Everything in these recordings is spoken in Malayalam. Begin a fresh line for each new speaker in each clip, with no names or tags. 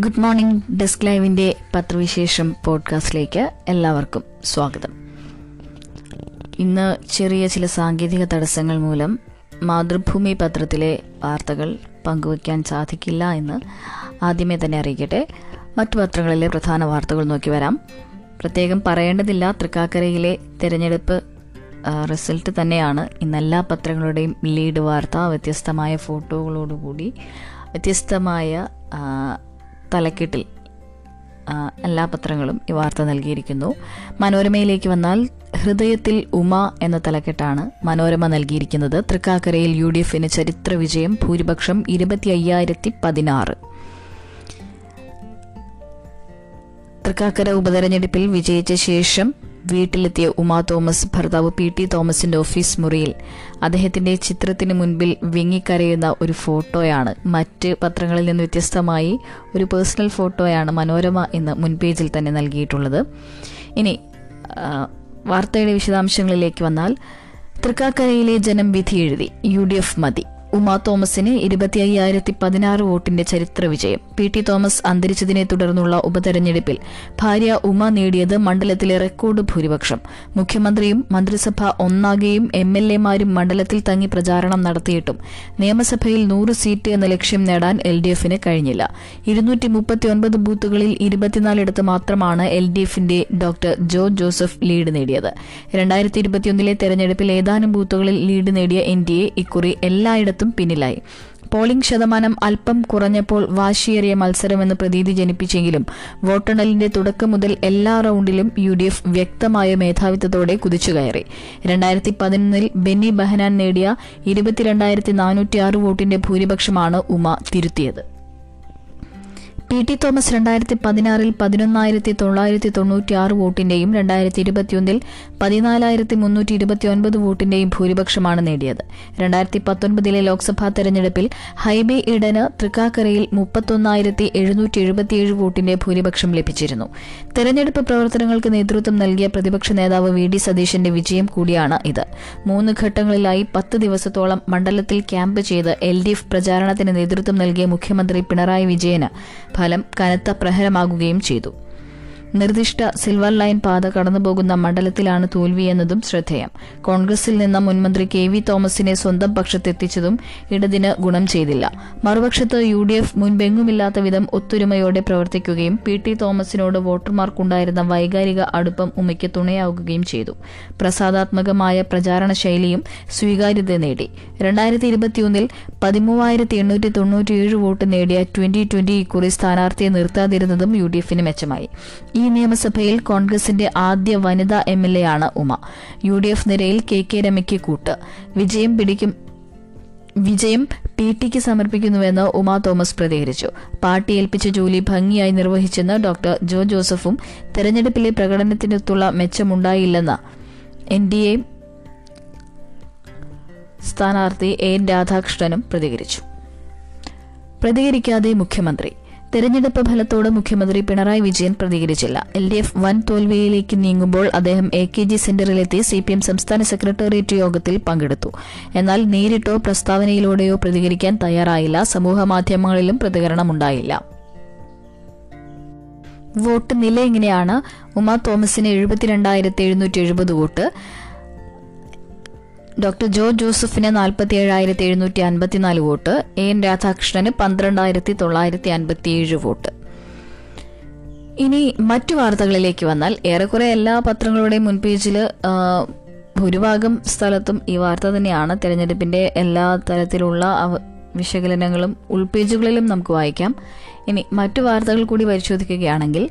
ഗുഡ് മോർണിംഗ് ഡെസ്ക് ലൈവിന്റെ പത്രവിശേഷം പോഡ്കാസ്റ്റിലേക്ക് എല്ലാവർക്കും സ്വാഗതം. ഇന്ന് ചെറിയ ചില സാങ്കേതിക തടസ്സങ്ങൾ മൂലം മാതൃഭൂമി പത്രത്തിലെ വാർത്തകൾ പങ്കുവയ്ക്കാൻ സാധിക്കില്ല എന്ന് ആദ്യമേ തന്നെ അറിയിക്കട്ടെ. മറ്റു പത്രങ്ങളിലെ പ്രധാന വാർത്തകൾ നോക്കി വരാം. പ്രത്യേകം പറയേണ്ടതില്ല തൃക്കാക്കരയിലെ തെരഞ്ഞെടുപ്പ് റിസൾട്ട് തന്നെയാണ് ഇന്ന് എല്ലാ പത്രങ്ങളുടെയും ലീഡ് വാർത്ത. വ്യത്യസ്തമായ ഫോട്ടോകളോടുകൂടി വ്യത്യസ്തമായ തലക്കെട്ടിൽ എല്ലാ പത്രങ്ങളും ഈ വാർത്ത നൽകിയിരിക്കുന്നു. മനോരമയിലേക്ക് വന്നാൽ ഹൃദയത്തിൽ ഉമ എന്ന തലക്കെട്ടാണ് മനോരമ നൽകിയിരിക്കുന്നത്. തൃക്കാക്കരയിൽ യു ഡി എഫിന് ചരിത്ര വിജയം ഭൂരിപക്ഷം ഇരുപത്തി അയ്യായിരത്തി പതിനാറ് തൃക്കാക്കര ഉപതെരഞ്ഞെടുപ്പിൽ വിജയിച്ച ശേഷം വീട്ടിലെത്തിയ ഉമാ തോമസ് ഭർത്താവ് പി ടി തോമസിന്റെ ഓഫീസ് മുറിയിൽ. അദ്ദേഹത്തിന്റെ ചിത്രത്തിന് മുൻപിൽ വിങ്ങിക്കരയുന്ന ഒരു ഫോട്ടോയാണ്. മറ്റ് പത്രങ്ങളിൽ നിന്ന് വ്യത്യസ്തമായി ഒരു പേഴ്സണൽ ഫോട്ടോയാണ് മനോരമ എന്ന് മുൻപേജിൽ തന്നെ നൽകിയിട്ടുള്ളത്. ഇനി വാർത്തയുടെ വിശദാംശങ്ങളിലേക്ക് വന്നാൽ തൃക്കാക്കരയിലെ ജനം വിധി എഴുതി യു ഡി എഫ് മതി. ഉമാ തോമസിന് ഇരുപത്തി അയ്യായിരത്തി പതിനാറ് വോട്ടിന്റെ ചരിത്ര വിജയം. പി ടി തോമസ് അന്തരിച്ചതിനെ തുടർന്നുള്ള ഉപതെരഞ്ഞെടുപ്പിൽ ഭാര്യ ഉമ നേടിയത് മണ്ഡലത്തിലെ റെക്കോർഡ് ഭൂരിപക്ഷം. മുഖ്യമന്ത്രിയും മന്ത്രിസഭ ഒന്നാകെയും എം എൽ എമാരും മണ്ഡലത്തിൽ തങ്ങി പ്രചാരണം നടത്തിയിട്ടും നിയമസഭയിൽ നൂറ് സീറ്റ് എന്ന ലക്ഷ്യം നേടാൻ എൽ ഡി എഫിന് കഴിഞ്ഞില്ല. ഇരുന്നൂറ്റി മുപ്പത്തിയൊൻപത് ബൂത്തുകളിൽ ഇരുപത്തിനാലിടത്ത് മാത്രമാണ് എൽ ഡി എഫിന്റെ ഡോക്ടർ ജോ ജോസഫ് ലീഡ് നേടിയത്. രണ്ടായിരത്തി ഇരുപത്തിയൊന്നിലെ തെരഞ്ഞെടുപ്പിൽ ഏതാനും ബൂത്തുകളിൽ ലീഡ് നേടിയ എൻ ഡി എ ഇക്കുറി എല്ലായിടത്തും ഭാഗത്തും പിന്നിലായി. പോളിംഗ് ശതമാനം അല്പം കുറഞ്ഞപ്പോൾ വാശിയേറിയ മത്സരമെന്ന് പ്രതീതി ജനിപ്പിച്ചെങ്കിലും വോട്ടെണ്ണലിന്റെ തുടക്കം മുതൽ എല്ലാ റൗണ്ടിലും യു ഡി എഫ് വ്യക്തമായ മേധാവിത്വത്തോടെ കുതിച്ചുകയറി രണ്ടായിരത്തി പതിനൊന്നിൽ ബെന്നി ബഹനാൻ നേടിയ ഇരുപത്തിരണ്ടായിരത്തി നാനൂറ്റി ആറ് വോട്ടിന്റെ ഭൂരിപക്ഷമാണ് ഉമ തിരുത്തിയത്. പി ടി തോമസ് രണ്ടായിരത്തി പതിനാറിൽ പതിനൊന്നായിരത്തി തൊള്ളായിരത്തി തൊണ്ണൂറ്റി ആറ് വോട്ടിന്റെയും രണ്ടായിരത്തി ഇരുപത്തിയൊന്നിൽ പതിനാലായിരത്തി മുന്നൂറ്റി ഇരുപത്തിയൊൻപത് വോട്ടിന്റെയും ഭൂരിപക്ഷമാണ് നേടിയത്. രണ്ടായിരത്തി പത്തൊൻപതിലെ ലോക്സഭാ തെരഞ്ഞെടുപ്പിൽ ഹൈബി ഇടന് തൃക്കാക്കരയിൽ മുപ്പത്തൊന്നായിരത്തി എഴുന്നൂറ്റി എഴുപത്തിയേഴ് വോട്ടിന്റെ ഭൂരിപക്ഷം ലഭിച്ചിരുന്നു. തെരഞ്ഞെടുപ്പ് പ്രവർത്തനങ്ങൾക്ക് നേതൃത്വം നൽകിയ പ്രതിപക്ഷ നേതാവ് വി ഡി സതീശന്റെ വിജയം കൂടിയാണ് ഇത്. മൂന്ന് ഘട്ടങ്ങളിലായി പത്ത് ദിവസത്തോളം മണ്ഡലത്തിൽ ക്യാമ്പ് ചെയ്ത് എൽ ഡി എഫ് പ്രചാരണത്തിന് നേതൃത്വം നൽകിയ മുഖ്യമന്ത്രി പിണറായി വിജയന് ഫലം കനത്ത പ്രഹരമാകുകയും ചെയ്തു നിർദ്ദിഷ്ട സിൽവർ ലൈൻ പാത കടന്നുപോകുന്ന മണ്ഡലത്തിലാണ് തോൽവിയെന്നതും ശ്രദ്ധേയം. കോൺഗ്രസിൽ നിന്ന് മുൻമന്ത്രി കെ വി തോമസിനെ സ്വന്തം പക്ഷത്തെത്തിച്ചതും ഇടതിന് ഗുണം ചെയ്തില്ല. മറുപക്ഷത്ത് യു ഡി എഫ് മുൻപെങ്ങുമില്ലാത്ത വിധം ഒത്തൊരുമയോടെ പ്രവർത്തിക്കുകയും പി ടി തോമസിനോട് വോട്ടർമാർക്കുണ്ടായിരുന്ന വൈകാരിക അടുപ്പം ഉമ്മയ്ക്ക് തുണയാവുകയും ചെയ്തു. പ്രസാദാത്മകമായ പ്രചാരണ ശൈലിയും സ്വീകാര്യത നേടി. രണ്ടായിരത്തി ഇരുപത്തിയൊന്നിൽ പതിമൂവായിരത്തി എണ്ണൂറ്റി തൊണ്ണൂറ്റിയേഴ് വോട്ട് നേടിയ ട്വന്റി ട്വന്റി ഇക്കുറി സ്ഥാനാർത്ഥിയെ നിർത്താതിരുന്നതും യു ഡി എഫിന് മെച്ചമായി. ഈ നിയമസഭയിൽ കോൺഗ്രസിന്റെ ആദ്യ വനിതാ എം എൽ എ ആണ് ഉമ. യു ഡി എഫ് നിരയിൽ കെ കെ രമയ്ക്ക് കൂട്ട്. വിജയം പിടിക്കും വിജയം പി ടിക്ക് സമർപ്പിക്കുന്നുവെന്ന് ഉമാ തോമസ് പ്രതികരിച്ചു. പാർട്ടി ഏൽപ്പിച്ച ജോലി ഭംഗിയായി നിർവഹിച്ചെന്ന് ഡോക്ടർ ജോ ജോസഫും തെരഞ്ഞെടുപ്പിലെ പ്രകടനത്തിനൊത്തുള്ള മെച്ചമുണ്ടായില്ലെന്ന് എൻ ഡി എ സ്ഥാനാർത്ഥി എൻ രാധാകൃഷ്ണനും പ്രതികരിച്ചു. പ്രതികരിക്കാതെ മുഖ്യമന്ത്രി തെരഞ്ഞെടുപ്പ് ഫലത്തോട് മുഖ്യമന്ത്രി പിണറായി വിജയൻ പ്രതികരിച്ചില്ല. എൽ ഡി എഫ് വൻ തോൽവിയിലേക്ക് നീങ്ങുമ്പോൾ അദ്ദേഹം എ കെ ജി സെന്ററിലെത്തി സി പി എം സംസ്ഥാന സെക്രട്ടേറിയറ്റ് യോഗത്തിൽ പങ്കെടുത്തു. എന്നാൽ നേരിട്ടോ പ്രസ്താവനയിലൂടെയോ പ്രതികരിക്കാൻ തയ്യാറായില്ല. സമൂഹമാധ്യമങ്ങളിലും പ്രതികരണമുണ്ടായില്ല. വോട്ട് നില ഇങ്ങനെയാണ്. ഉമാ തോമസിന് എഴുപത്തിരണ്ടായിരത്തി എഴുന്നൂറ്റി എഴുപത് വോട്ട്. ഡോക്ടർ ജോ ജോസഫിന് നാൽപ്പത്തി ഏഴായിരത്തി എഴുന്നൂറ്റി അൻപത്തിനാല് വോട്ട് എൻ രാധാകൃഷ്ണന് പന്ത്രണ്ടായിരത്തി തൊള്ളായിരത്തി അൻപത്തിയേഴ് വോട്ട്. ഇനി മറ്റു വാർത്തകളിലേക്ക് വന്നാൽ ഏറെക്കുറെ എല്ലാ പത്രങ്ങളുടെയും മുൻപേജിൽ ഭൂരിഭാഗം സ്ഥലത്തും ഈ വാർത്ത തന്നെയാണ്. തെരഞ്ഞെടുപ്പിന്റെ എല്ലാ തരത്തിലുള്ള വിശകലനങ്ങളും ഉൾപേജുകളിലും നമുക്ക് വായിക്കാം. ഇനി മറ്റു വാർത്തകൾ കൂടി പരിശോധിക്കുകയാണെങ്കിൽ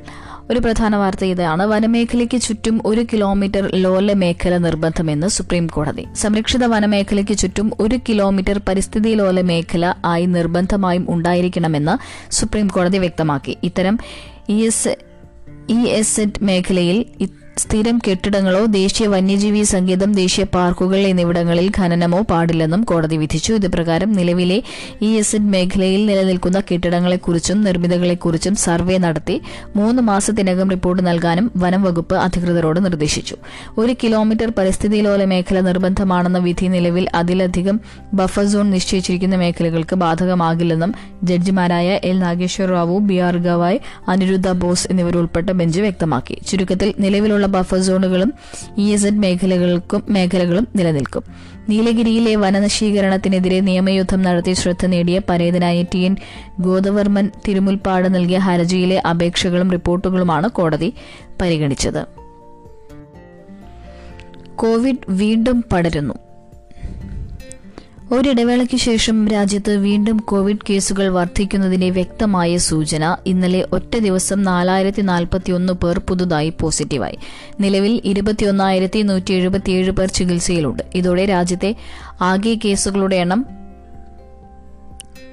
ഒരു പ്രധാന വാർത്ത ഇതാണ്. വനമേഖലയ്ക്ക് ചുറ്റും ഒരു കിലോമീറ്റർ ലോല മേഖല നിർബന്ധമെന്ന് സുപ്രീം കോടതി സംരക്ഷിത വനമേഖലയ്ക്ക് ചുറ്റും ഒരു കിലോമീറ്റർ പരിസ്ഥിതി ലോല മേഖല ആയി നിർബന്ധമായും ഉണ്ടായിരിക്കണമെന്ന് സുപ്രീം കോടതി വ്യക്തമാക്കി. ഇത്തരം E S E S Z മേഖലയിൽ സ്ഥിരം കെട്ടിടങ്ങളോ ദേശീയ വന്യജീവി സങ്കേതം ദേശീയ പാർക്കുകൾ എന്നിവിടങ്ങളിൽ ഖനനമോ പാടില്ലെന്നും കോടതി വിധിച്ചു. ഇതുപ്രകാരം നിലവിലെ ഇ എസ് എൻ മേഖലയിൽ നിലനിൽക്കുന്ന കെട്ടിടങ്ങളെക്കുറിച്ചും നിർമ്മിതികളെക്കുറിച്ചും സർവേ നടത്തി മൂന്ന് മാസത്തിനകം റിപ്പോർട്ട് നൽകാനും വനം വകുപ്പ് അധികൃതരോട് നിർദ്ദേശിച്ചു. ഒരു കിലോമീറ്റർ പരിസ്ഥിതിലോല മേഖല നിർബന്ധമാണെന്ന വിധി നിലവിൽ അതിലധികം ബഫർ സോൺ നിശ്ചയിച്ചിരിക്കുന്ന മേഖലകൾക്ക് ബാധകമാകില്ലെന്നും ജഡ്ജിമാരായ L Nageswar Rao B R Gavai Aniruddha Bose എന്നിവരുൾപ്പെട്ട bench വ്യക്തമാക്കി. ചുരുക്കത്തിൽ നിലവിലുള്ള ബഫർ സോണുകളും ഇ എസ് എഡ് മേഖലകൾക്കും മേഖലകളും നിലനിൽക്കും. നീലഗിരിയിലെ വനനശീകരണത്തിനെതിരെ നിയമയുദ്ധം നടത്തി ശ്രദ്ധ നേടിയ പരേതനായ ടി എൻ ഗോദവർമ്മൻ തിരുമുൽപ്പാട് നൽകിയ ഹർജിയിലെ അപേക്ഷകളും റിപ്പോർട്ടുകളുമാണ് കോടതി പരിഗണിച്ചത്. കോവിഡ് വീണ്ടും പടരുന്നു. ഒരിടവേളയ്ക്ക് ശേഷം രാജ്യത്ത് വീണ്ടും കോവിഡ് കേസുകൾ വർദ്ധിക്കുന്നതിന്റെ വ്യക്തമായ സൂചന ഇന്നലെ ഒറ്റ ദിവസം നാലായിരത്തി നാൽപ്പത്തിയൊന്ന് പേർ പുതുതായി പോസിറ്റീവായി. നിലവിൽ ഇരുപത്തിയൊന്നായിരത്തി നൂറ്റി എഴുപത്തിയേഴ് പേർ ചികിത്സയിലുണ്ട്. ഇതോടെ രാജ്യത്തെ ആകെ കേസുകളുടെ എണ്ണം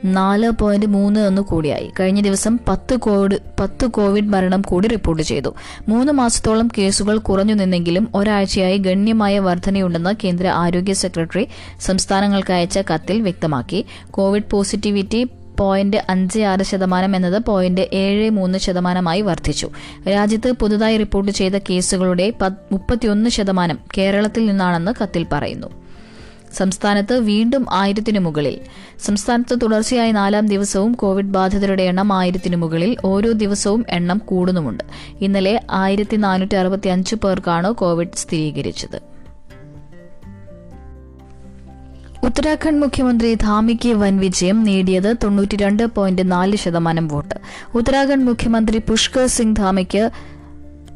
നാല് പോയിന്റ് മൂന്ന് ഒന്ന് കൂടിയായി. കഴിഞ്ഞ ദിവസം പത്ത് കോവിഡ് പത്ത് കോവിഡ് മരണം കൂടി റിപ്പോർട്ട് ചെയ്തു. മൂന്ന് മാസത്തോളം കേസുകൾ കുറഞ്ഞു നിന്നെങ്കിലും ഒരാഴ്ചയായി ഗണ്യമായ വർധനയുണ്ടെന്ന് കേന്ദ്ര ആരോഗ്യ സെക്രട്ടറി സംസ്ഥാനങ്ങൾക്ക് അയച്ച കത്തിൽ വ്യക്തമാക്കി. കോവിഡ് പോസിറ്റിവിറ്റി പോയിന്റ് അഞ്ച് ആറ് ശതമാനം എന്നത് പോയിന്റ് ഏഴ് മൂന്ന് ശതമാനമായി വർദ്ധിച്ചു. രാജ്യത്ത് പുതുതായി റിപ്പോർട്ട് ചെയ്ത കേസുകളുടെ മുപ്പത്തിയൊന്ന് ശതമാനം കേരളത്തിൽ നിന്നാണെന്ന് കത്തിൽ പറയുന്നു. സംസ്ഥാനത്ത് വീണ്ടും ആയിരത്തിനു മുകളിൽ. സംസ്ഥാനത്ത് തുടർച്ചയായി നാലാം ദിവസവും കോവിഡ് ബാധിതരുടെ എണ്ണം ആയിരത്തിനു മുകളിൽ. ഓരോ ദിവസവും എണ്ണം കൂടുന്നുമുണ്ട്. ഇന്നലെ ആയിരത്തി നാനൂറ്റി അറുപത്തി അഞ്ച് പേർക്കാണ് കോവിഡ് സ്ഥിരീകരിച്ചത്. ഉത്തരാഖണ്ഡ് മുഖ്യമന്ത്രി ധാമിക്ക് വൻ വിജയം നേടിയത് തൊണ്ണൂറ്റിരണ്ട് പോയിന്റ് നാല് ശതമാനം വോട്ട്. ഉത്തരാഖണ്ഡ് മുഖ്യമന്ത്രി പുഷ്കർ സിംഗ് ധാമിക്ക്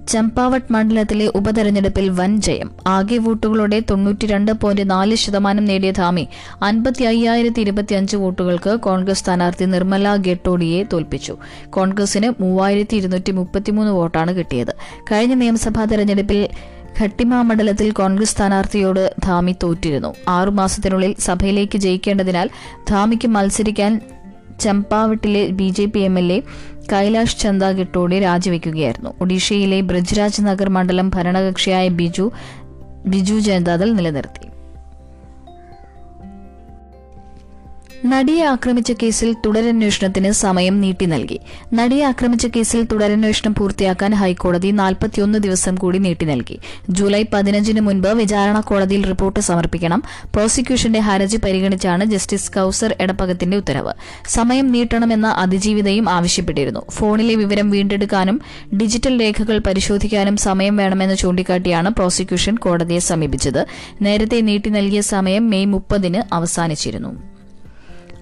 ചമ്പാവട്ട് മണ്ഡലത്തിലെ ഉപതെരഞ്ഞെടുപ്പിൽ വൻ ജയം. ആകെ വോട്ടുകളുടെ തൊണ്ണൂറ്റിരണ്ട് പോയിന്റ് നാല് ശതമാനം നേടിയ ധാമി അൻപത്തി അയ്യായിരത്തി ഇരുപത്തിയഞ്ച് വോട്ടുകൾക്ക് കോൺഗ്രസ് സ്ഥാനാർത്ഥി നിർമ്മല ഗെട്ടോഡിയെ തോൽപ്പിച്ചു. കോൺഗ്രസിന് മൂവായിരത്തി ഇരുന്നൂറ്റി മുപ്പത്തിമൂന്ന് വോട്ടാണ് കിട്ടിയത്. കഴിഞ്ഞ നിയമസഭാ തെരഞ്ഞെടുപ്പിൽ ഘട്ടിമ മണ്ഡലത്തിൽ കോൺഗ്രസ് സ്ഥാനാർത്ഥിയോട് ധാമി തോറ്റിരുന്നു. ആറുമാസത്തിനുള്ളിൽ സഭയിലേക്ക് ജയിക്കേണ്ടതിനാൽ ധാമിക്ക് മത്സരിക്കാൻ ചമ്പാവട്ടിലെ B J P M L A Kailash Chand ഗെട്ടോടെ രാജിവെക്കുകയായിരുന്നു. ഒഡീഷയിലെ ബ്രജ്രാജ് നഗർ മണ്ഡലം ഭരണകക്ഷിയായ ബിജു ബിജു ജനതാദൾ നിലനിർത്തി. നടിയെ ആക്രമിച്ച കേസിൽ തുടരന്വേഷണത്തിന് സമയം നീട്ടി നൽകി. നടിയെ ആക്രമിച്ച കേസിൽ തുടരന്വേഷണം പൂർത്തിയാക്കാൻ ഹൈക്കോടതി നാൽപ്പത്തിയൊന്ന് ദിവസം കൂടി നീട്ടി നൽകി. ജൂലൈ പതിനഞ്ചിന് മുൻപ് വിചാരണ കോടതിയിൽ റിപ്പോർട്ട് സമർപ്പിക്കണം. പ്രോസിക്യൂഷന്റെ ഹർജി പരിഗണിച്ചാണ് ജസ്റ്റിസ് കൌസർ എടപ്പകത്തിന്റെ ഉത്തരവ്. സമയം നീട്ടണമെന്ന അതിജീവിതയും ആവശ്യപ്പെട്ടിരുന്നു. ഫോണിലെ വിവരം വീണ്ടെടുക്കാനും ഡിജിറ്റൽ രേഖകൾ പരിശോധിക്കാനും സമയം വേണമെന്ന് ചൂണ്ടിക്കാട്ടിയാണ് പ്രോസിക്യൂഷൻ കോടതിയെ സമീപിച്ചത്. നേരത്തെ നീട്ടി നൽകിയ സമയം മെയ് മുപ്പതിന് അവസാനിച്ചിരുന്നു.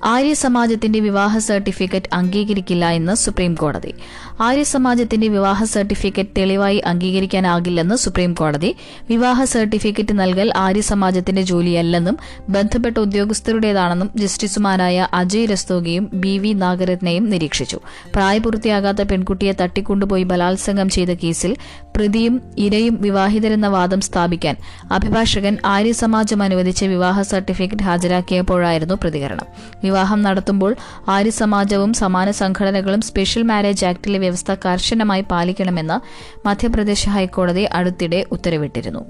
ആര്യസമാജത്തിന്റെ വിവാഹ സർട്ടിഫിക്കറ്റ് അംഗീകരിക്കില്ല എന്ന് സുപ്രീം കോടതി ആര്യസമാജത്തിന്റെ വിവാഹ സർട്ടിഫിക്കറ്റ് തെളിവായി അംഗീകരിക്കാനാകില്ലെന്ന് സുപ്രീം കോടതി വിവാഹ സർട്ടിഫിക്കറ്റ് നൽകൽ ആര്യസമാജത്തിന്റെ ജോലിയല്ലെന്നും ബന്ധപ്പെട്ട ഉദ്യോഗസ്ഥരുടേതാണെന്നും ജസ്റ്റിസുമാരായ അജയ് രസ്തോഗിയും ബി വി നാഗരത്നയും നിരീക്ഷിച്ചു. പ്രായപൂർത്തിയാകാത്ത പെൺകുട്ടിയെ തട്ടിക്കൊണ്ടുപോയി ബലാത്സംഗം ചെയ്ത കേസിൽ പ്രതിയും ഇരയും വിവാഹിതരെന്ന വാദം സ്ഥാപിക്കാൻ അഭിഭാഷകൻ ആര്യസമാജം അനുവദിച്ച വിവാഹ സർട്ടിഫിക്കറ്റ് ഹാജരാക്കിയപ്പോഴായിരുന്നു പ്രതികരണം. വിവാഹം നടത്തുമ്പോൾ ആര്യ സമാജവും സമാന സംഘടനകളും സ്പെഷ്യൽ മാരേജ് ആക്ടിലെ വ്യവസ്ഥ കർശനമായി പാലിക്കണമെന്ന് മധ്യപ്രദേശ് ഹൈക്കോടതി അടുത്തിടെ ഉത്തരവിട്ടിരുന്നു.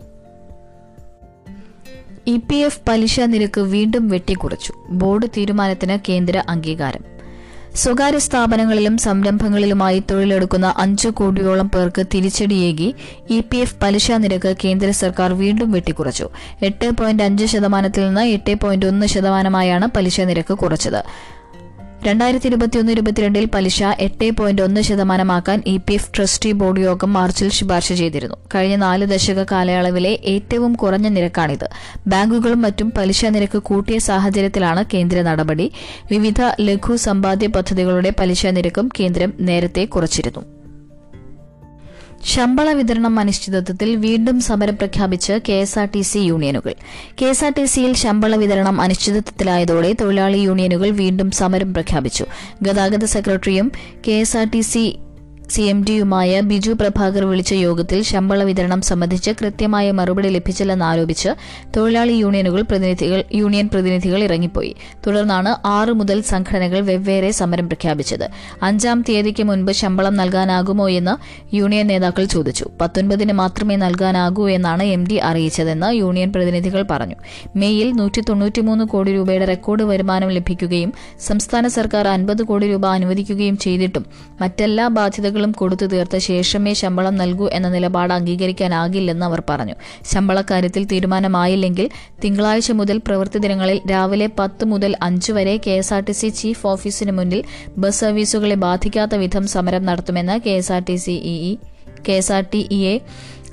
ഇ പി എഫ് പലിശ നിരക്ക് വീണ്ടും വെട്ടിക്കുറച്ചു. ബോർഡ് തീരുമാനത്തിന് കേന്ദ്ര അംഗീകാരം. സ്വകാര്യ സ്ഥാപനങ്ങളിലും സംരംഭങ്ങളിലുമായി തൊഴിലെടുക്കുന്ന അഞ്ചു കോടിയോളം പേർക്ക് തിരിച്ചടിയേകി ഇ പി എഫ് പലിശ നിരക്ക് കേന്ദ്ര സർക്കാർ വീണ്ടും വെട്ടിക്കുറച്ചു. എട്ട് പോയിന്റ് അഞ്ച് ശതമാനത്തിൽ നിന്ന് എട്ട് പോയിന്റ് ഒന്ന് ശതമാനമായാണ് പലിശ നിരക്ക് കുറച്ചത്. രണ്ടായിരത്തി ഇരുപത്തിയൊന്ന് ഇരുപത്തിരണ്ടിൽ പലിശ എട്ട് പോയിന്റ് ഒന്ന് ശതമാനമാക്കാൻ E P F trustee board യോഗം മാർച്ചിൽ ശുപാർശ ചെയ്തിരുന്നു. കഴിഞ്ഞ നാല് ദശക കാലയളവിലെ ഏറ്റവും കുറഞ്ഞ നിരക്കാണിത്. ബാങ്കുകളും മറ്റും പലിശ നിരക്ക് കൂട്ടിയ സാഹചര്യത്തിലാണ് കേന്ദ്ര നടപടി. വിവിധ ലഘു സമ്പാദ്യ പദ്ധതികളുടെ പലിശ നിരക്കും കേന്ദ്രം നേരത്തെ കുറച്ചിരുന്നു. ശമ്പള വിതരണം അനിശ്ചിതത്വത്തിൽ വീണ്ടും സമരം പ്രഖ്യാപിച്ച് K S R T C യൂണിയനുകൾ. കെ എസ് ആർ ടി സിയിൽ ശമ്പള വിതരണം അനിശ്ചിതത്വത്തിലായതോടെ തൊഴിലാളി യൂണിയനുകൾ വീണ്ടും സമരം പ്രഖ്യാപിച്ചു. ഗതാഗത സെക്രട്ടറിയും K S R T C C M ഡിയുമായ Biju Prabhakar വിളിച്ച യോഗത്തിൽ ശമ്പള വിതരണം സംബന്ധിച്ച് കൃത്യമായ മറുപടി ലഭിച്ചില്ലെന്ന് ആരോപിച്ച് തൊഴിലാളി യൂണിയനുകൾ പ്രതിനിധികൾ യൂണിയൻ പ്രതിനിധികൾ ഇറങ്ങിപ്പോയി. തുടർന്നാണ് ആറ് മുതൽ സംഘടനകൾ വെവ്വേറെ സമരം പ്രഖ്യാപിച്ചത്. അഞ്ചാം തീയതിക്ക് മുൻപ് ശമ്പളം നൽകാനാകുമോ എന്ന് യൂണിയൻ നേതാക്കൾ ചോദിച്ചു. പത്തൊൻപതിന് മാത്രമേ നൽകാനാകൂ എന്നാണ് എം ഡി അറിയിച്ചതെന്ന് യൂണിയൻ പ്രതിനിധികൾ പറഞ്ഞു. മേയിൽ നൂറ്റി തൊണ്ണൂറ്റിമൂന്ന് കോടി രൂപയുടെ റെക്കോർഡ് വരുമാനം ലഭിക്കുകയും സംസ്ഥാന സർക്കാർ അൻപത് കോടി രൂപ അനുവദിക്കുകയും ചെയ്തിട്ടും മറ്റെല്ലാ ബാധ്യതകളും കൊടുത്തു തീർത്ത ശേഷമേ ശമ്പളം നൽകൂ എന്ന നിലപാട് അംഗീകരിക്കാനാകില്ലെന്ന് അവർ പറഞ്ഞു. ശമ്പളക്കാര്യത്തിൽ തീരുമാനമായില്ലെങ്കിൽ തിങ്കളാഴ്ച മുതൽ പ്രവൃത്തി ദിനങ്ങളിൽ രാവിലെ പത്ത് മുതൽ അഞ്ച് വരെ K S R T C chief ഓഫീസിന് മുന്നിൽ ബസ് സർവീസുകളെ ബാധിക്കാത്ത വിധം സമരം നടത്തുമെന്ന് K S R T C E K S R T E A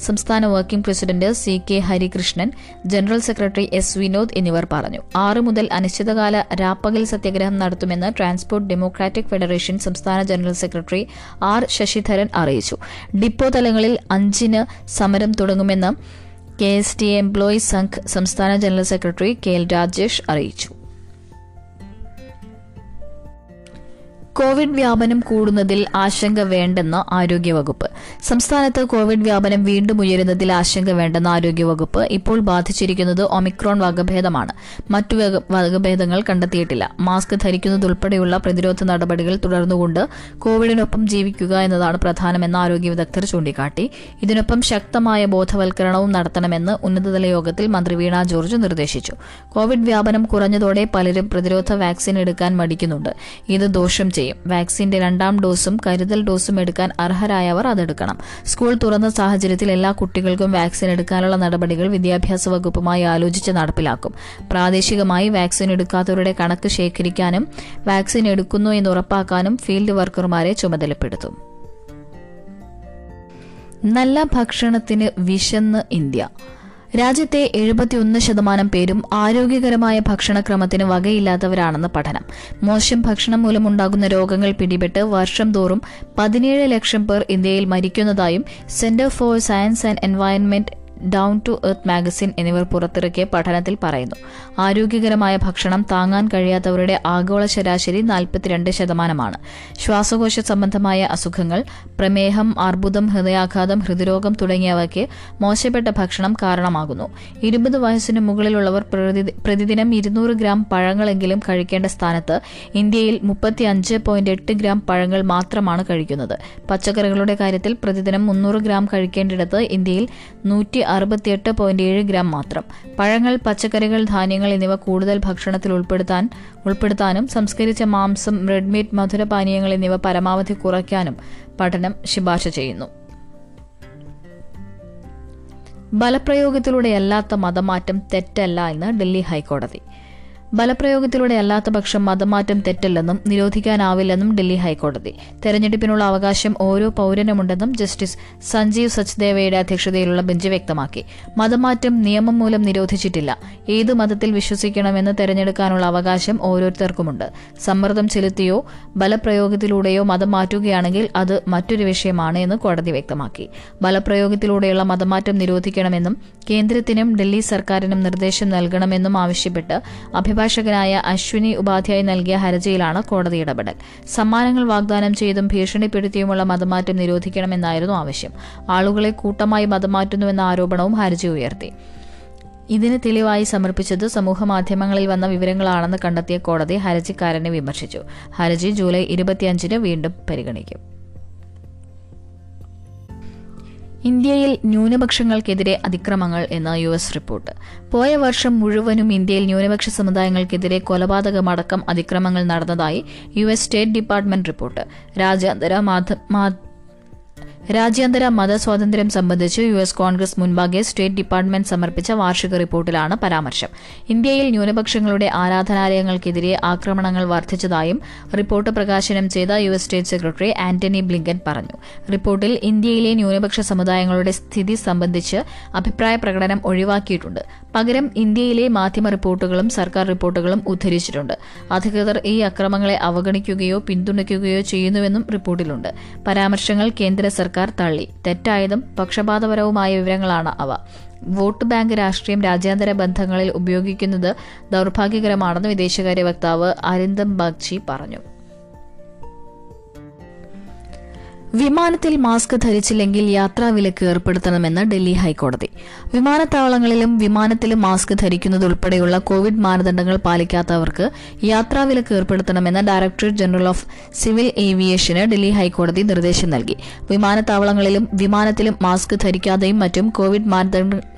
സംസ്ഥാന working president C K Harikrishnan general secretary S Vinod എന്നിവർ പറഞ്ഞു. ആറ് മുതൽ അനിശ്ചിതകാല രാപ്പകൽ സത്യാഗ്രഹം നടത്തുമെന്ന് ട്രാൻസ്പോർട്ട് ഡെമോക്രാറ്റിക് ഫെഡറേഷൻ സംസ്ഥാന ജനറൽ സെക്രട്ടറി ആർ ശശിധരൻ അറിയിച്ചു. ഡിപ്പോ തലങ്ങളിൽ അഞ്ചിന് സമരം തുടങ്ങുമെന്ന് K S T employees Sangh സംസ്ഥാന general secretary K L Rajesh അറിയിച്ചു. കോവിഡ് വ്യാപനം കൂടുന്നതിൽ ആശങ്ക വേണ്ടെന്ന് ആരോഗ്യവകുപ്പ്. സംസ്ഥാനത്ത് കോവിഡ് വ്യാപനം വീണ്ടും ഉയരുന്നതിൽ ആശങ്ക വേണ്ടെന്ന് ആരോഗ്യവകുപ്പ് ഇപ്പോൾ ബാധിച്ചിരിക്കുന്നത് ഒമിക്രോൺ വകഭേദമാണ്. മറ്റു വകഭേദങ്ങൾ കണ്ടെത്തിയിട്ടില്ല. മാസ്ക് ധരിക്കുന്നതുൾപ്പെടെയുള്ള പ്രതിരോധ നടപടികൾ തുടർന്നുകൊണ്ട് കോവിഡിനൊപ്പം ജീവിക്കുക എന്നതാണ് പ്രധാനമെന്ന് ആരോഗ്യ വിദഗ്ധർ ചൂണ്ടിക്കാട്ടി. ഇതിനൊപ്പം ശക്തമായ ബോധവൽക്കരണവും നടത്തണമെന്ന് ഉന്നതതല യോഗത്തിൽ മന്ത്രി വീണ ജോർജ് നിർദ്ദേശിച്ചു. കോവിഡ് വ്യാപനം കുറഞ്ഞതോടെ പലരും പ്രതിരോധ വാക്സിൻ എടുക്കാൻ മടിക്കുന്നുണ്ട്. ഇത് ദോഷം വാക്സിന്റെ രണ്ടാം ഡോസും കരുതൽ ഡോസും എടുക്കാൻ അർഹരായവർ അതെടുക്കണം. സ്കൂൾ തുറന്ന സാഹചര്യത്തിൽ എല്ലാ കുട്ടികൾക്കും വാക്സിൻ എടുക്കാനുള്ള നടപടികൾ വിദ്യാഭ്യാസ വകുപ്പുമായി ആലോചിച്ച് നടപ്പിലാക്കും. പ്രാദേശികമായി വാക്സിൻ എടുക്കാത്തവരുടെ കണക്ക് ശേഖരിക്കാനും വാക്സിൻ എടുക്കുന്നു എന്ന് ഉറപ്പാക്കാനും ഫീൽഡ് വർക്കർമാരെ ചുമതലപ്പെടുത്തും. നല്ല ഭക്ഷണത്തിന് വിശന്ന് ഇന്ത്യ. രാജ്യത്തെ എഴുപത്തിയൊന്ന് ശതമാനം പേരും ആരോഗ്യകരമായ ഭക്ഷണക്രമത്തിന് വകയില്ലാത്തവരാണെന്ന് പഠനം. മോശം ഭക്ഷണം മൂലമുണ്ടാകുന്ന രോഗങ്ങൾ പിടിപെട്ട് വർഷം തോറും പതിനേഴ് ലക്ഷം പേർ ഇന്ത്യയിൽ മരിക്കുന്നതായും centre for science and environment down to earth magazine എന്നിവർ പുറത്തിറക്കിയ പഠനത്തിൽ പറയുന്നു. ആരോഗ്യകരമായ ഭക്ഷണം താങ്ങാൻ കഴിയാത്തവരുടെ ആഗോള ശരാശരി നാൽപ്പത്തിരണ്ട് ശതമാനമാണ്. ശ്വാസകോശ സംബന്ധമായ അസുഖങ്ങൾ പ്രമേഹം അർബുദം ഹൃദയാഘാതം ഹൃദ്രോഗം തുടങ്ങിയവയ്ക്ക് മോശപ്പെട്ട ഭക്ഷണം കാരണമാകുന്നു. ഇരുപത് വയസ്സിന് മുകളിലുള്ളവർ പ്രതിദിനം ഇരുന്നൂറ് ഗ്രാം പഴങ്ങളെങ്കിലും കഴിക്കേണ്ട സ്ഥാനത്ത് ഇന്ത്യയിൽ മുപ്പത്തി അഞ്ച് പോയിന്റ് എട്ട് ഗ്രാം പഴങ്ങൾ മാത്രമാണ് കഴിക്കുന്നത്. പച്ചക്കറികളുടെ കാര്യത്തിൽ പ്രതിദിനം മുന്നൂറ് ഗ്രാം കഴിക്കേണ്ടിടത്ത് ഇന്ത്യയിൽ നൂറ്റി അറുപത്തിയെട്ട് പോയിന്റ് ഏഴ് ഗ്രാം മാത്രം. പഴങ്ങൾ പച്ചക്കറികൾ ധാന്യങ്ങൾ എന്നിവ കൂടുതൽ ഭക്ഷണത്തിൽ ഉൾപ്പെടുത്താൻ ഉൾപ്പെടുത്താനും സംസ്കരിച്ച മാംസം റെഡ് മീറ്റ് മധുരപാനീയങ്ങൾ എന്നിവ പരമാവധി കുറയ്ക്കാനും പഠനം ശുപാർശ ചെയ്യുന്നു. ബലപ്രയോഗത്തിലൂടെയല്ലാത്ത മതമാറ്റം തെറ്റല്ല എന്ന് ഡൽഹി ഹൈക്കോടതി. ബലപ്രയോഗത്തിലൂടെ അല്ലാത്ത പക്ഷം മതമാറ്റം തെറ്റല്ലെന്നും നിരോധിക്കാനാവില്ലെന്നും ഡൽഹി ഹൈക്കോടതി. തെരഞ്ഞെടുപ്പിനുള്ള അവകാശം ഓരോ പൌരനുമുണ്ടെന്നും ജസ്റ്റിസ് സഞ്ജീവ് സച്ദേവയുടെ അധ്യക്ഷതയിലുള്ള ബെഞ്ച് വ്യക്തമാക്കി. മതമാറ്റം നിയമം മൂലം നിരോധിച്ചിട്ടില്ല. ഏത് മതത്തിൽ വിശ്വസിക്കണമെന്ന് തെരഞ്ഞെടുക്കാനുള്ള അവകാശം ഓരോരുത്തർക്കുമുണ്ട്. സമ്മർദ്ദം ചെലുത്തിയോ ബലപ്രയോഗത്തിലൂടെയോ മതം മാറ്റുകയാണെങ്കിൽ അത് മറ്റൊരു വിഷയമാണ് എന്ന് കോടതി വ്യക്തമാക്കി. ബലപ്രയോഗത്തിലൂടെയുള്ള മതമാറ്റം നിരോധിക്കണമെന്നും കേന്ദ്രത്തിനും ഡൽഹി സർക്കാരിനും നിർദ്ദേശം നൽകണമെന്നും ആവശ്യപ്പെട്ട് അഭിഭാഷകനായ അശ്വിനി ഉപാധ്യായ നൽകിയ ഹർജിയിലാണ് കോടതി ഇടപെടൽ. സമ്മാനങ്ങൾ വാഗ്ദാനം ചെയ്തും ഭീഷണിപ്പെടുത്തിയുമുള്ള മതമാറ്റം നിരോധിക്കണമെന്നായിരുന്നു ആവശ്യം. ആളുകളെ കൂട്ടമായി മതമാറ്റുന്നുവെന്ന ആരോപണവും ഹർജി ഉയർത്തി. ഇതിന് തെളിവായി സമർപ്പിച്ചത് സമൂഹമാധ്യമങ്ങളിൽ വന്ന വിവരങ്ങളാണെന്ന് കണ്ടെത്തിയ കോടതി ഹർജിക്കാരനെ വിമർശിച്ചു. ഹർജി ജൂലൈ ഇരുപത്തിയഞ്ചിന് വീണ്ടും പരിഗണിക്കും. ഇന്ത്യയിൽ ന്യൂനപക്ഷങ്ങൾക്കെതിരെ അതിക്രമങ്ങൾ എന്ന യു എസ് റിപ്പോർട്ട്. പോയ വർഷം മുഴുവനും ഇന്ത്യയിൽ ന്യൂനപക്ഷ സമുദായങ്ങൾക്കെതിരെ കൊലപാതകമടക്കം അതിക്രമങ്ങൾ നടന്നതായി U S state department report. രാജ്യാന്തര രാജ്യാന്തര മതസ്വാതന്ത്ര്യം സംബന്ധിച്ച് യു എസ് കോൺഗ്രസ് മുൻപാകെ സ്റ്റേറ്റ് ഡിപ്പാർട്ട്മെന്റ് സമർപ്പിച്ച വാർഷിക റിപ്പോർട്ടിലാണ് പരാമർശം. ഇന്ത്യയിൽ ന്യൂനപക്ഷങ്ങളുടെ ആരാധനാലയങ്ങൾക്കെതിരെ ആക്രമണങ്ങൾ വർദ്ധിച്ചതായും റിപ്പോർട്ട് പ്രകാശനം ചെയ്ത U S state secretary Antony Blinken പറഞ്ഞു. റിപ്പോർട്ടിൽ ഇന്ത്യയിലെ ന്യൂനപക്ഷ സമുദായങ്ങളുടെ സ്ഥിതി സംബന്ധിച്ച് അഭിപ്രായ പ്രകടനം ഒഴിവാക്കിയിട്ടുണ്ട്. പകരം ഇന്ത്യയിലെ മാധ്യമ റിപ്പോർട്ടുകളും സർക്കാർ റിപ്പോർട്ടുകളും ഉദ്ധരിച്ചിട്ടുണ്ട്. അധികൃതർ ഈ അക്രമങ്ങളെ അവഗണിക്കുകയോ പിന്തുണയ്ക്കുകയോ ചെയ്യുന്നുവെന്നും റിപ്പോർട്ടിലുണ്ട്. പരാമർശങ്ങൾ കേന്ദ്ര സർക്കാർ തള്ളി. തെറ്റായതും പക്ഷപാതപരവുമായ വിവരങ്ങളാണ് അവ. വോട്ട് ബാങ്ക് രാഷ്ട്രീയം രാജ്യാന്തര ബന്ധങ്ങളിൽ ഉപയോഗിക്കുന്നത് ദൗർഭാഗ്യകരമാണെന്ന് വിദേശകാര്യ വക്താവ് അരിന്ദം ബാഗ്ചി പറഞ്ഞു. വിമാനത്തിൽ മാസ്ക് ധരിച്ചില്ലെങ്കിൽ യാത്രാവിലക്ക് ഏർപ്പെടുത്തണമെന്ന് ഡൽഹി ഹൈക്കോടതി. വിമാനത്താവളങ്ങളിലും വിമാനത്തിലും മാസ്ക് ധരിക്കുന്നതുൾപ്പെടെയുള്ള കോവിഡ് മാനദണ്ഡങ്ങൾ പാലിക്കാത്തവർക്ക് യാത്രാവിലക്ക് ഏർപ്പെടുത്തണമെന്ന് ഡയറക്ടറേറ്റ് ജനറൽ ഓഫ് സിവിൽ ഏവിയേഷന് ഡൽഹി ഹൈക്കോടതി നിർദ്ദേശം നൽകി. വിമാനത്താവളങ്ങളിലും വിമാനത്തിലും മാസ്ക് ധരിക്കാതെയും മറ്റും കോവിഡ്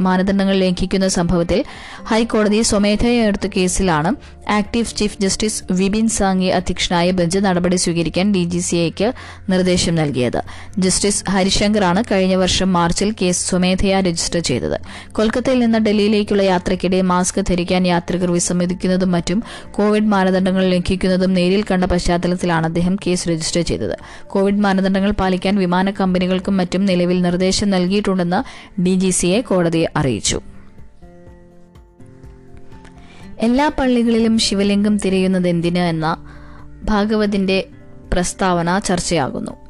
മാനദണ്ഡങ്ങൾ ലംഘിക്കുന്ന സംഭവത്തിൽ ഹൈക്കോടതി സ്വമേധയാ കേസിലാണ് active chief justice Vipin Sanghi അധ്യക്ഷനായ ബെഞ്ച് നടപടി സ്വീകരിക്കാൻ ഡിജിസിഐക്ക് നിർദ്ദേശം നൽകിയത്. ജസ്റ്റിസ് ഹരിശങ്കറാണ് കഴിഞ്ഞ വർഷം മാർച്ചിൽ കേസ് സ്വമേധയാ രജിസ്റ്റർ ചെയ്തത്. കൊൽക്കത്തയിൽ നിന്ന് ഡൽഹിയിലേക്കുള്ള യാത്രയ്ക്കിടെ മാസ്ക് ധരിക്കാൻ യാത്രികർ വിസമ്മതിക്കുന്നതും മറ്റും കോവിഡ് മാനദണ്ഡങ്ങൾ ലംഘിക്കുന്നതും നേരിൽ കണ്ട പശ്ചാത്തലത്തിലാണ് അദ്ദേഹം കേസ് രജിസ്റ്റർ ചെയ്തത്. കോവിഡ് മാനദണ്ഡങ്ങൾ പാലിക്കാൻ വിമാന കമ്പനികൾക്കും മറ്റും നിലവിൽ നിർദ്ദേശം നൽകിയിട്ടുണ്ടെന്ന് ഡിജിസിയെ കോടതിയെ അറിയിച്ചു. എല്ലാ പള്ളികളിലും ശിവലിംഗം തിരയുന്നത് എന്തിന് എന്ന ഭാഗവതിന്റെ പ്രസ്താവന ചർച്ചയാകുന്നു.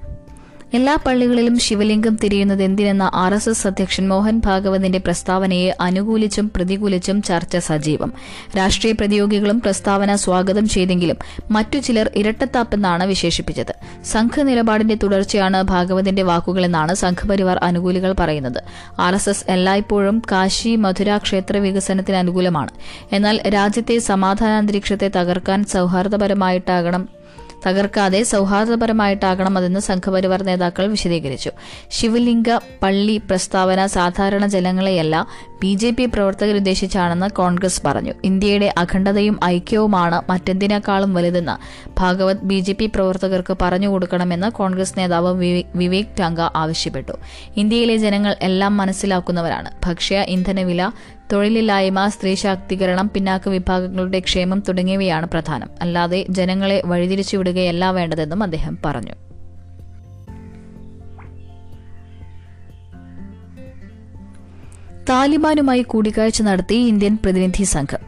എല്ലാ പള്ളികളിലും ശിവലിംഗം തിരിയുന്നത് എന്തിനെന്ന ആർ എസ് എസ് അധ്യക്ഷൻ മോഹൻ ഭാഗവതിന്റെ പ്രസ്താവനയെ അനുകൂലിച്ചും പ്രതികൂലിച്ചും ചർച്ച സജീവം. രാഷ്ട്രീയ പ്രതിയോഗികളും പ്രസ്താവന സ്വാഗതം ചെയ്തെങ്കിലും മറ്റു ചിലർ ഇരട്ടത്താപ്പെന്നാണ് വിശേഷിപ്പിച്ചത്. സംഘ നിലപാടിന്റെ തുടർച്ചയാണ് ഭാഗവതിന്റെ വാക്കുകളെന്നാണ് സംഘപരിവാർ അനുകൂലികൾ പറയുന്നത്. ആർ എസ് എസ് എല്ലായ്പ്പോഴും കാശി മധുര ക്ഷേത്ര വികസനത്തിന് അനുകൂലമാണ്. എന്നാൽ രാജ്യത്തെ സമാധാന അന്തരീക്ഷത്തെ തകർക്കാൻ സൗഹാർദ്ദപരമായിട്ടാകണം തകർക്കാതെ സൗഹാർദ്ദപരമായിട്ടാകണം അതെന്ന് സംഘപരിവാർ നേതാക്കൾ വിശദീകരിച്ചു. ശിവലിംഗ പള്ളി പ്രസ്താവന സാധാരണ ജനങ്ങളെയല്ല ബി ജെ പി പ്രവർത്തകരുദ്ദേശിച്ചാണെന്ന് കോൺഗ്രസ് പറഞ്ഞു. ഇന്ത്യയുടെ അഖണ്ഡതയും ഐക്യവുമാണ് മറ്റെന്തിനേക്കാളും വലുതെന്ന് ഭാഗവത് ബി ജെ പി പ്രവർത്തകർക്ക് പറഞ്ഞുകൊടുക്കണമെന്ന് കോൺഗ്രസ് നേതാവ് വിവേക് ടാങ്ക ആവശ്യപ്പെട്ടു. ഇന്ത്യയിലെ ജനങ്ങൾ എല്ലാം മനസ്സിലാക്കുന്നവരാണ്. ഭക്ഷ്യ ഇന്ധനവില തൊഴിലില്ലായ്മ സ്ത്രീ ശാക്തീകരണം പിന്നാക്ക വിഭാഗങ്ങളുടെ ക്ഷേമം തുടങ്ങിയവയാണ് പ്രധാനം. അല്ലാതെ ജനങ്ങളെ വഴിതിരിച്ചുവിടുകയല്ല വേണ്ടതെന്നും അദ്ദേഹം പറഞ്ഞു. താലിബാനുമായി കൂടിക്കാഴ്ച നടത്തി ഇന്ത്യൻ പ്രതിനിധി സംഘം.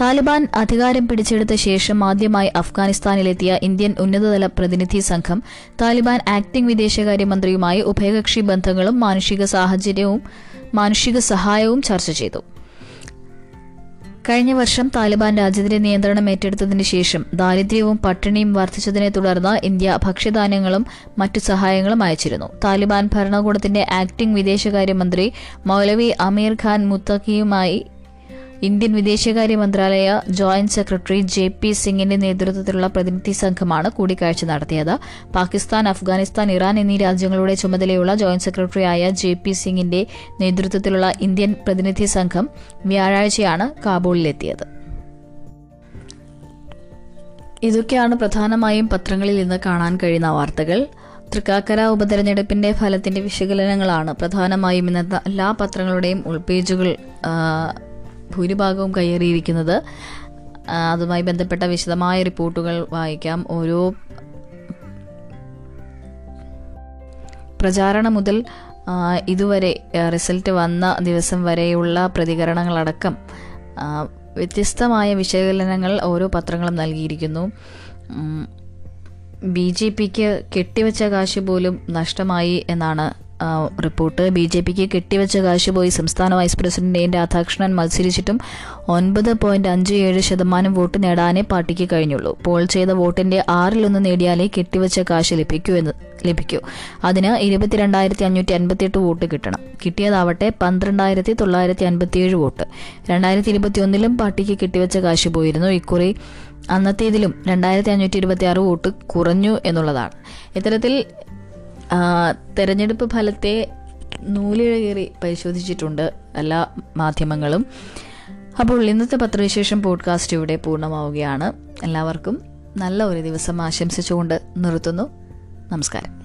താലിബാൻ അധികാരം പിടിച്ചെടുത്ത ശേഷം ആദ്യമായി അഫ്ഗാനിസ്ഥാനിലെത്തിയ ഇന്ത്യൻ ഉന്നതതല പ്രതിനിധി സംഘം താലിബാൻ ആക്ടിംഗ് വിദേശകാര്യമന്ത്രിയുമായി ഉഭയകക്ഷി ബന്ധങ്ങളും മാനുഷിക സാഹചര്യവും മാനുഷിക സഹായവും ചർച്ച ചെയ്തു. കഴിഞ്ഞ വർഷം താലിബാൻ രാജ്യത്തിന്റെ നിയന്ത്രണം ഏറ്റെടുത്തതിന് ശേഷം ദാരിദ്ര്യവും പട്ടിണിയും വർദ്ധിച്ചതിനെ തുടർന്ന് ഇന്ത്യ ഭക്ഷ്യധാന്യങ്ങളും മറ്റു സഹായങ്ങളും അയച്ചിരുന്നു. താലിബാൻ ഭരണകൂടത്തിന്റെ ആക്ടിംഗ് വിദേശകാര്യമന്ത്രി മൗലവി അമീർ ഖാൻ മുത്തഖിയുമായി ഇന്ത്യൻ വിദേശകാര്യ മന്ത്രാലയ ജോയിന്റ് സെക്രട്ടറി ജെ പി സിംഗിന്റെ നേതൃത്വത്തിലുള്ള പ്രതിനിധി സംഘമാണ് കൂടിക്കാഴ്ച നടത്തിയത്. പാകിസ്ഥാൻ അഫ്ഗാനിസ്ഥാൻ ഇറാൻ എന്നീ രാജ്യങ്ങളുടെ ചുമതലയുള്ള ജോയിന്റ് സെക്രട്ടറിയായ ജെ പി സിംഗിന്റെ നേതൃത്വത്തിലുള്ള ഇന്ത്യൻ പ്രതിനിധി സംഘം വ്യാഴാഴ്ചയാണ് കാബൂളിലെത്തിയത്. ഇതൊക്കെയാണ് പ്രധാനമായും പത്രങ്ങളിൽ ഇന്ന് കാണാൻ കഴിയുന്ന വാർത്തകൾ. തൃക്കാക്കര ഉപതെരഞ്ഞെടുപ്പിന്റെ ഫലത്തിന്റെ വിശകലനങ്ങളാണ് പ്രധാനമായും ഇന്നത്തെ എല്ലാ പത്രങ്ങളുടെയും ഉൾപേജുകൾ ഭൂരിഭാഗവും കയറിയിരിക്കുന്നത് അതുമായി ബന്ധപ്പെട്ട വിശദമായ റിപ്പോർട്ടുകൾ വായിക്കാം. ഓരോ പ്രചാരണം മുതൽ ഇതുവരെ റിസൾട്ട് വന്ന ദിവസം വരെയുള്ള പ്രതികരണങ്ങളടക്കം വ്യത്യസ്തമായ വിശകലനങ്ങൾ ഓരോ പത്രങ്ങളും നൽകിയിരിക്കുന്നു. ബി ജെ പിക്ക് കെട്ടിവെച്ച കാശ് പോലും നഷ്ടമായി എന്നാണ് റിപ്പോർട്ട്. ബി ജെ പിക്ക് കെട്ടിവെച്ച കാശ് പോയി സംസ്ഥാന വൈസ് പ്രസിഡന്റ് എൻ രാധാകൃഷ്ണൻ മത്സരിച്ചിട്ടും ഒൻപത് പോയിന്റ് അഞ്ച് ഏഴ് ശതമാനം വോട്ട് നേടാനേ പാർട്ടിക്ക് കഴിഞ്ഞുള്ളൂ. പോൾ ചെയ്ത വോട്ടിന്റെ ആറിലൊന്ന് നേടിയാലേ കെട്ടിവെച്ച കാശ് ലഭിക്കൂ എന്ന് ലഭിക്കൂ. അതിന് ഇരുപത്തിരണ്ടായിരത്തി അഞ്ഞൂറ്റി അൻപത്തിയെട്ട് വോട്ട് കിട്ടണം. കിട്ടിയതാവട്ടെ പന്ത്രണ്ടായിരത്തി തൊള്ളായിരത്തി അൻപത്തിയേഴ് വോട്ട്. രണ്ടായിരത്തി ഇരുപത്തി ഒന്നിലും പാർട്ടിക്ക് കെട്ടിവെച്ച കാശ് പോയിരുന്നു. ഇക്കുറി അന്നത്തേതിലും രണ്ടായിരത്തി അഞ്ഞൂറ്റി ഇരുപത്തി ആറ് വോട്ട് കുറഞ്ഞു എന്നുള്ളതാണ്. ഇത്തരത്തിൽ തെരഞ്ഞെടുപ്പ് ഫലത്തെ നൂലിഴകേറി പരിശോധിച്ചിട്ടുണ്ട് എല്ലാ മാധ്യമങ്ങളും. അപ്പോൾ ഇന്നത്തെ പത്രവിശേഷം പോഡ്കാസ്റ്റ് ഇവിടെ പൂർണമാവുകയാണ്. എല്ലാവർക്കും നല്ല ഒരു ദിവസം ആശംസിച്ചുകൊണ്ട് നിർത്തുന്നു. നമസ്കാരം.